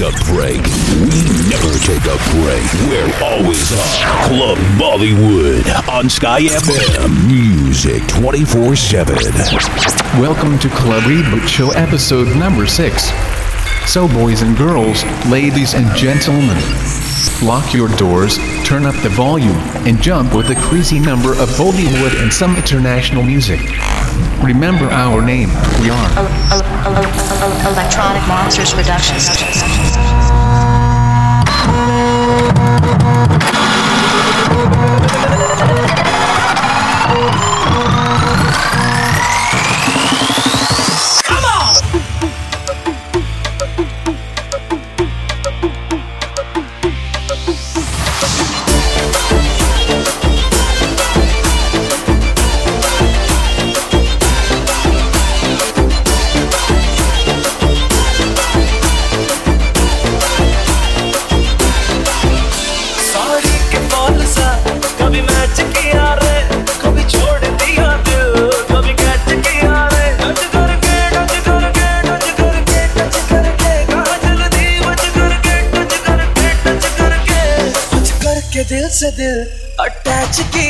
a break. We never take a break. We're always on Club Bollywood on Sky FM. Music 24 7. Welcome to Club Reboot Show episode number 6. So, boys and girls, ladies and gentlemen, lock your doors, turn up the volume, and jump with a crazy number of Bollywood and some international music. Remember our name. We are Electronic Monsters Productions. से दिल attach की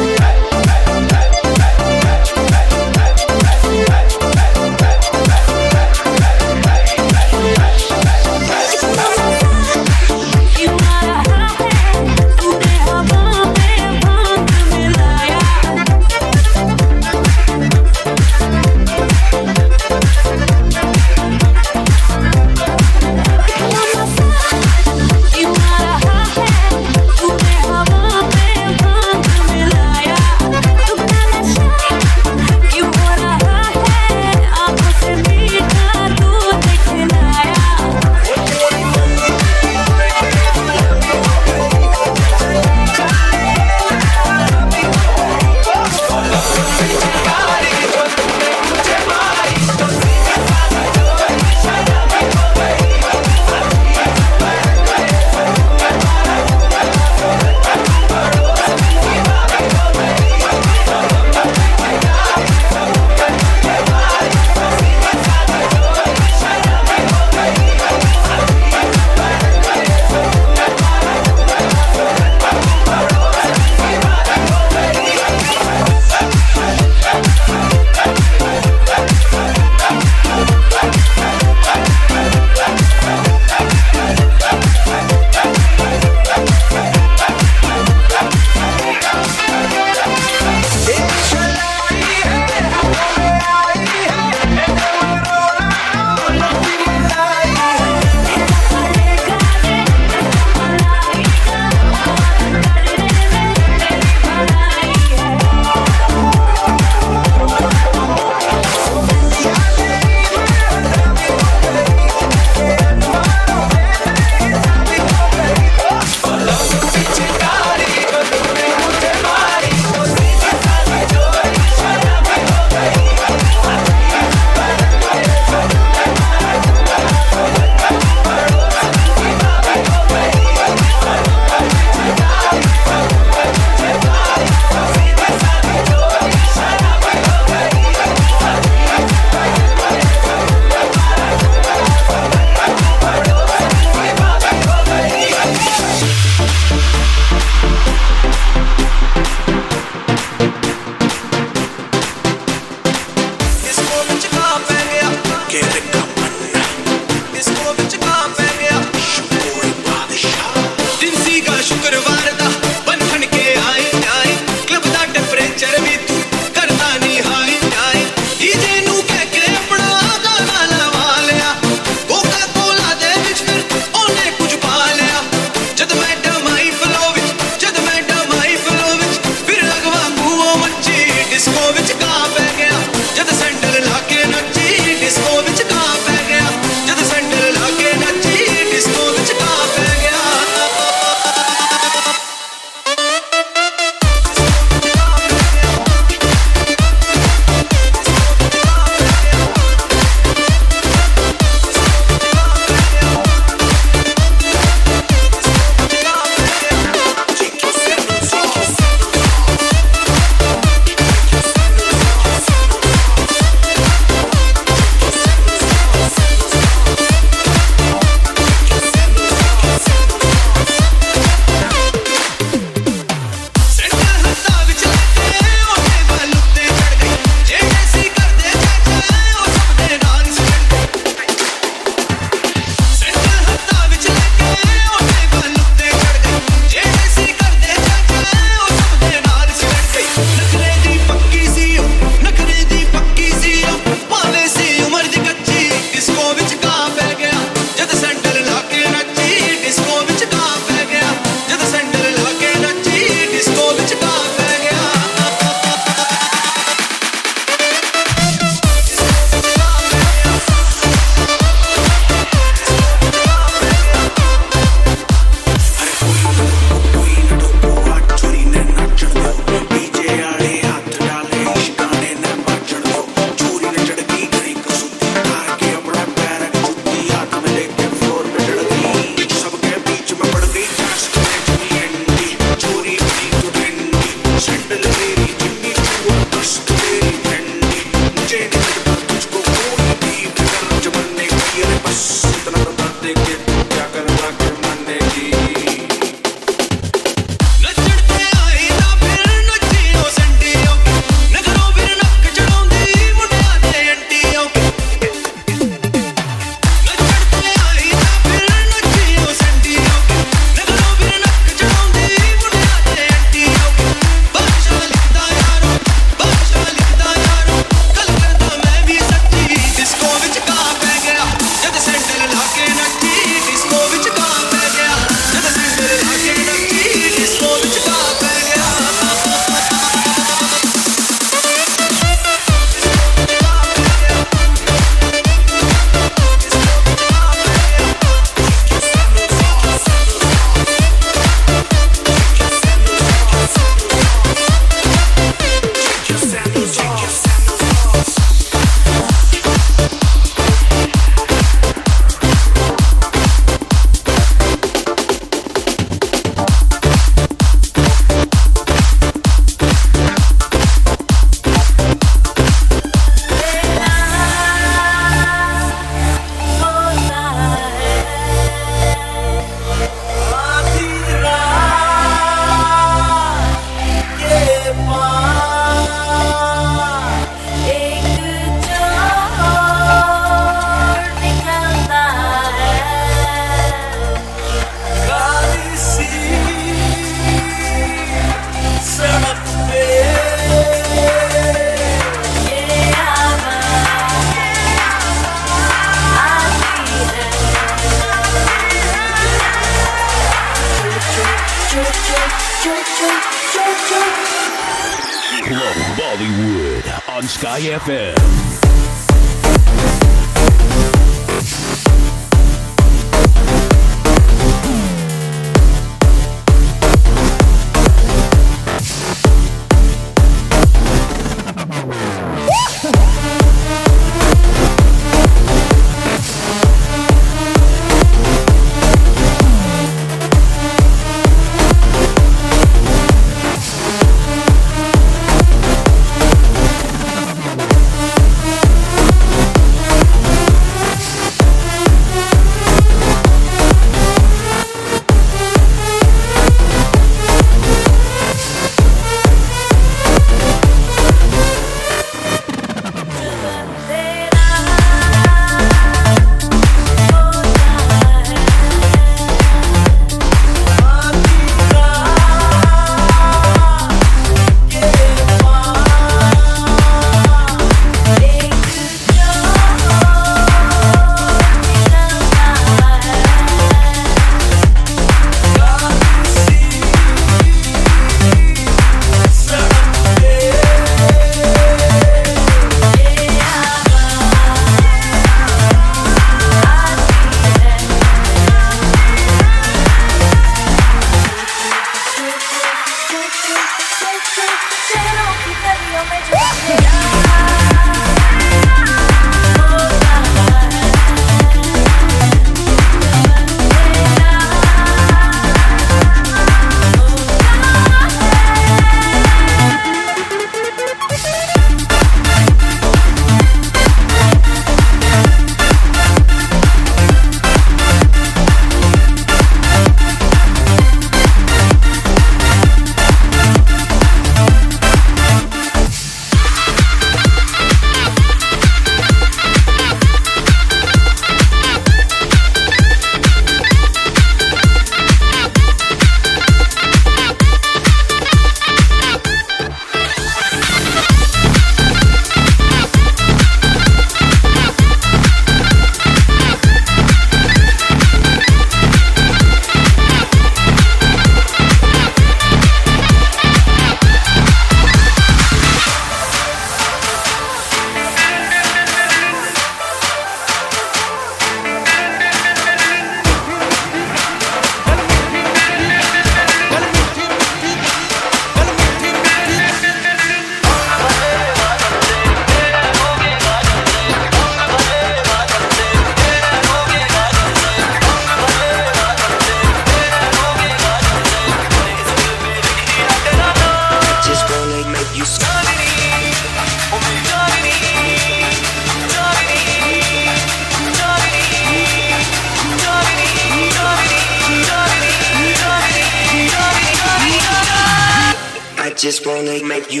just wanna make you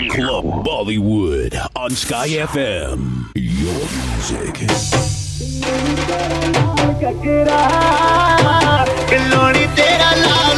here. Club Bollywood on Sky FM. Your music. Kaloni tera lal.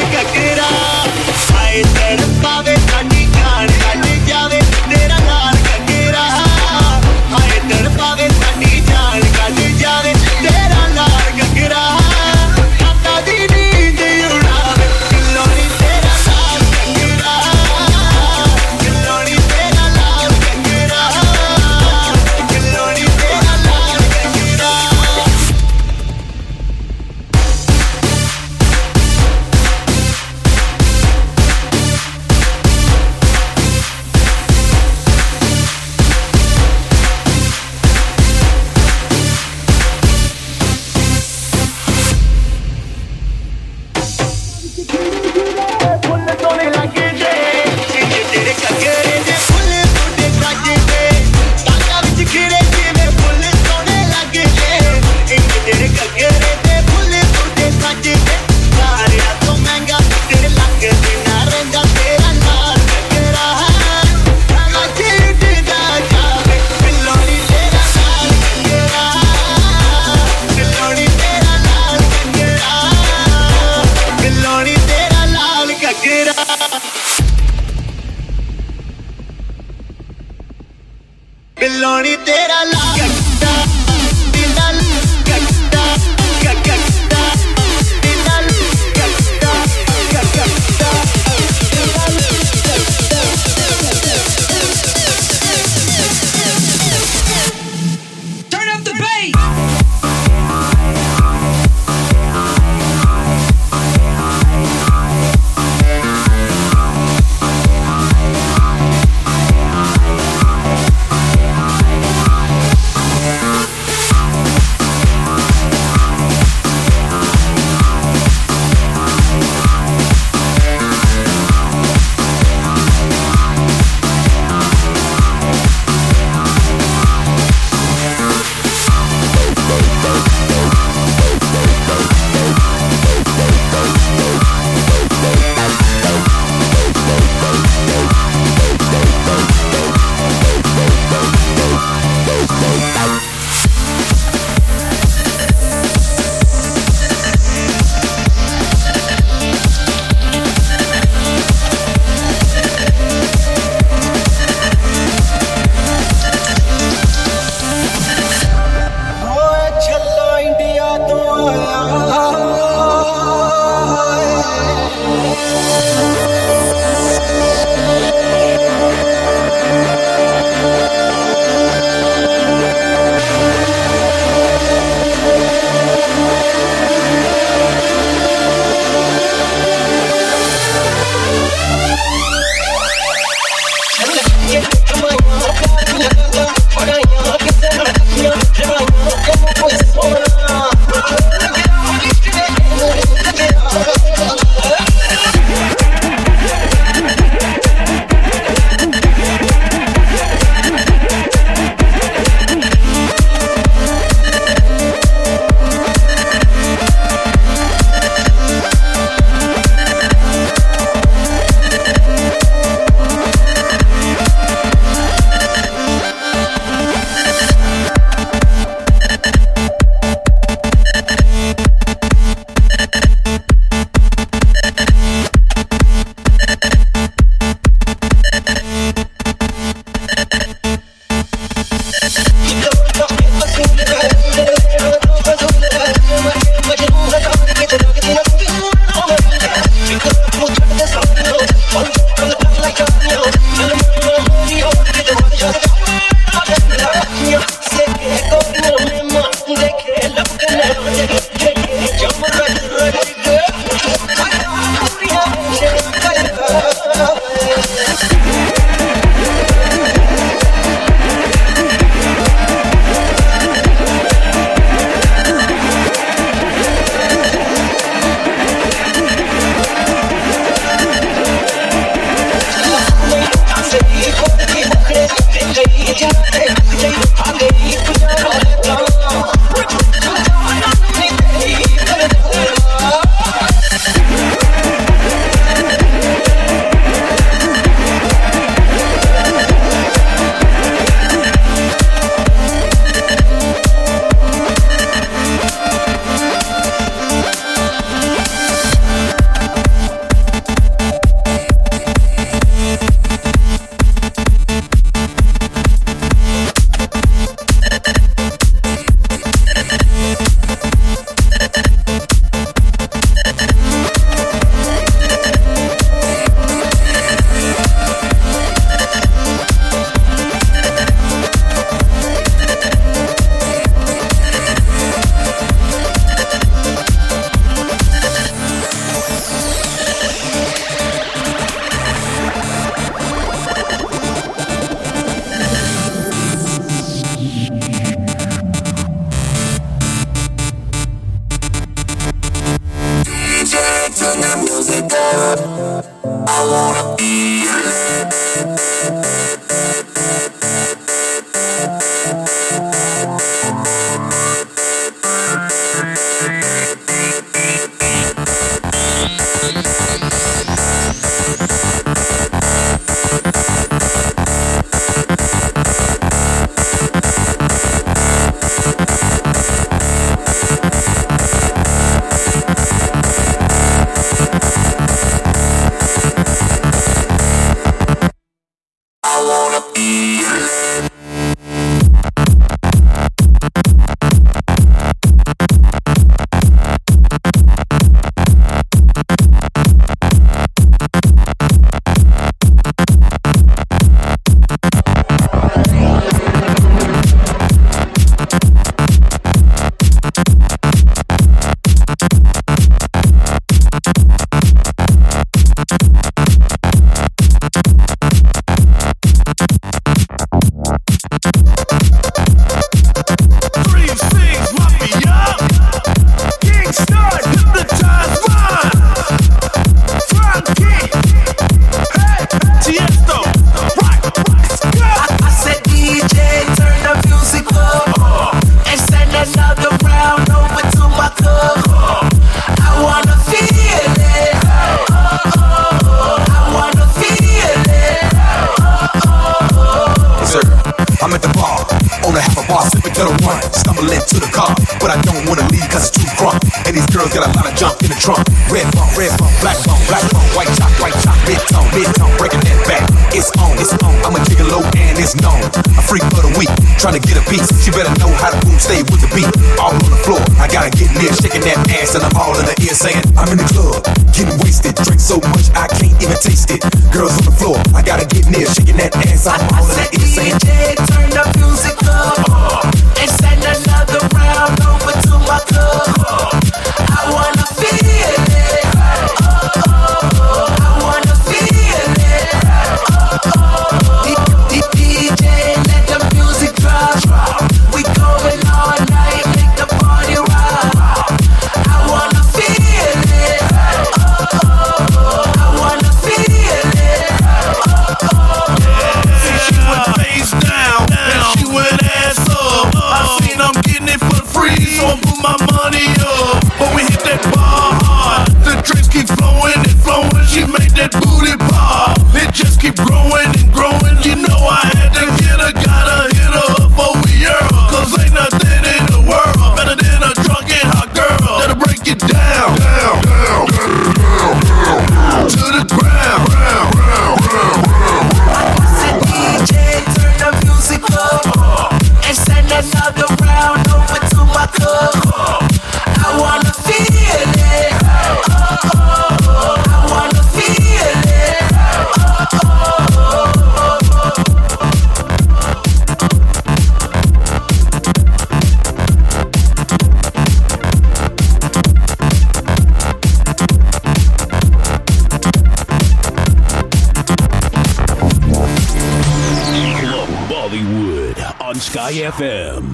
FM.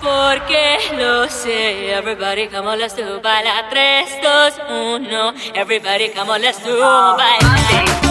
Porque lo sé, everybody come on, let's do baila 3, 2, 1, everybody come on, let's do baila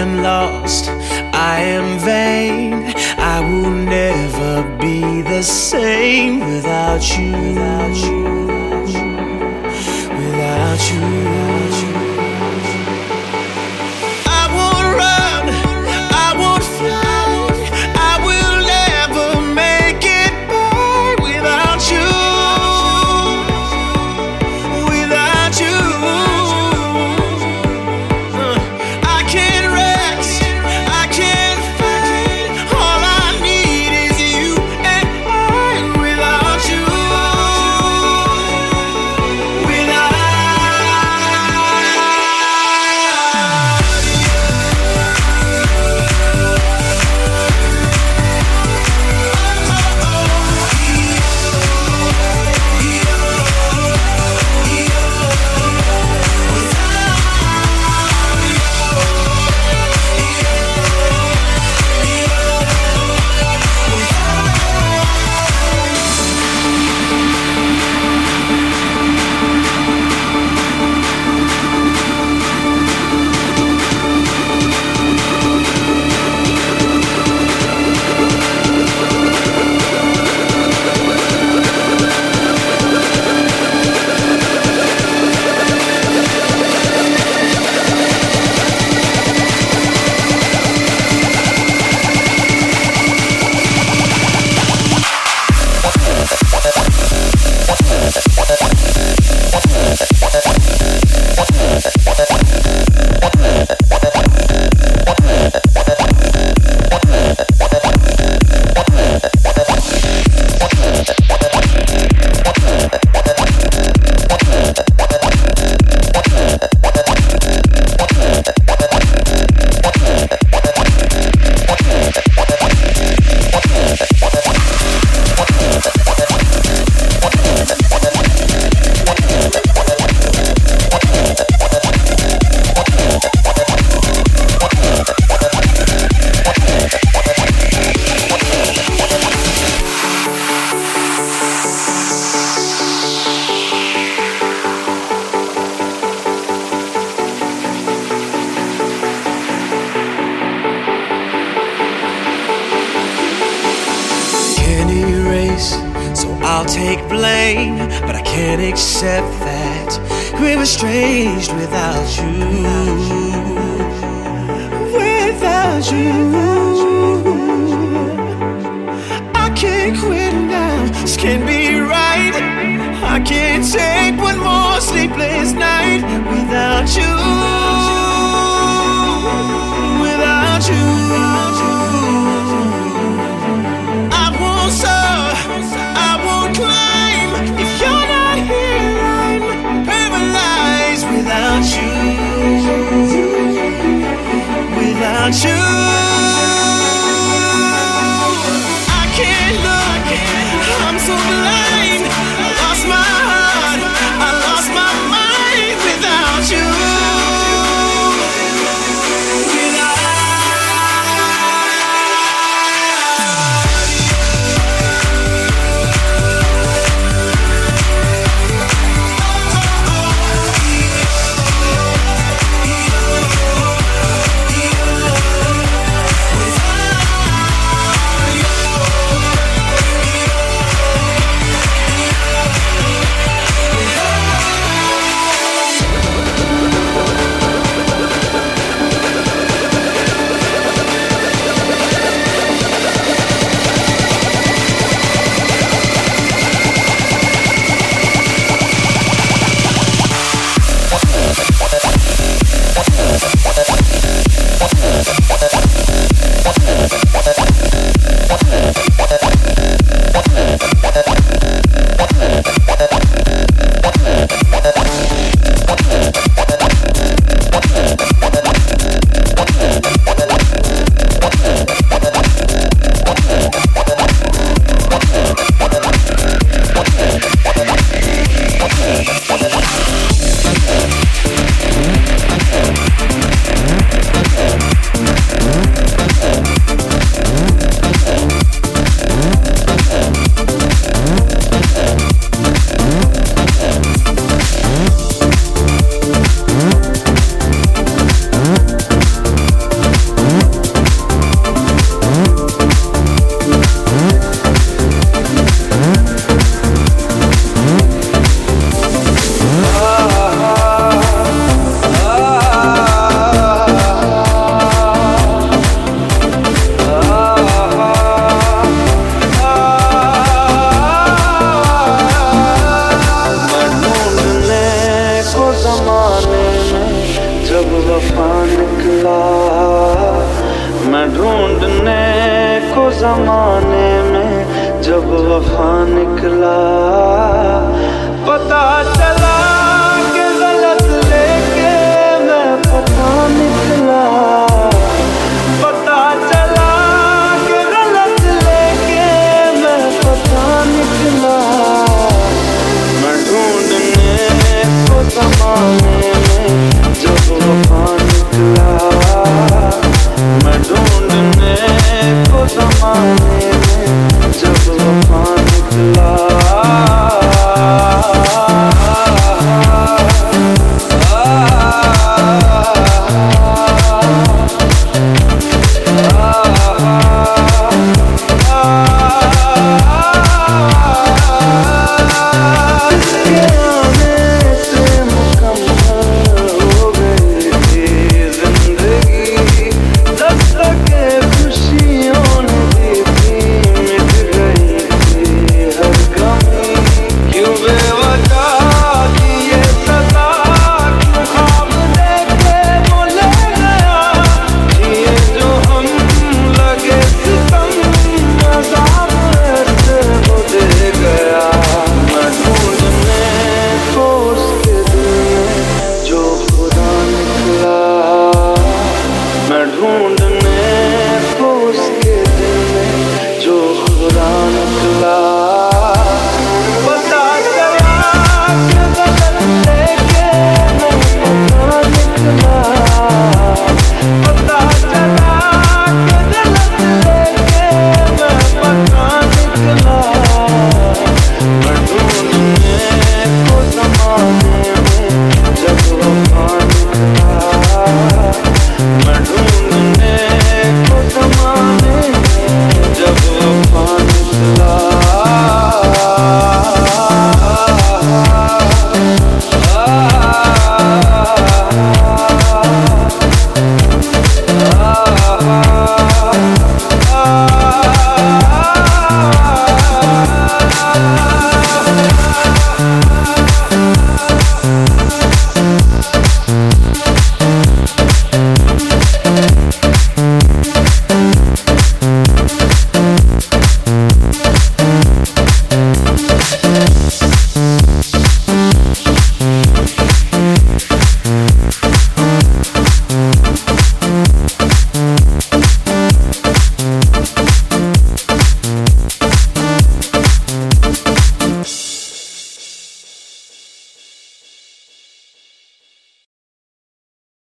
am lost, I am vain. I will never be the same without you, without you, without you. Without you.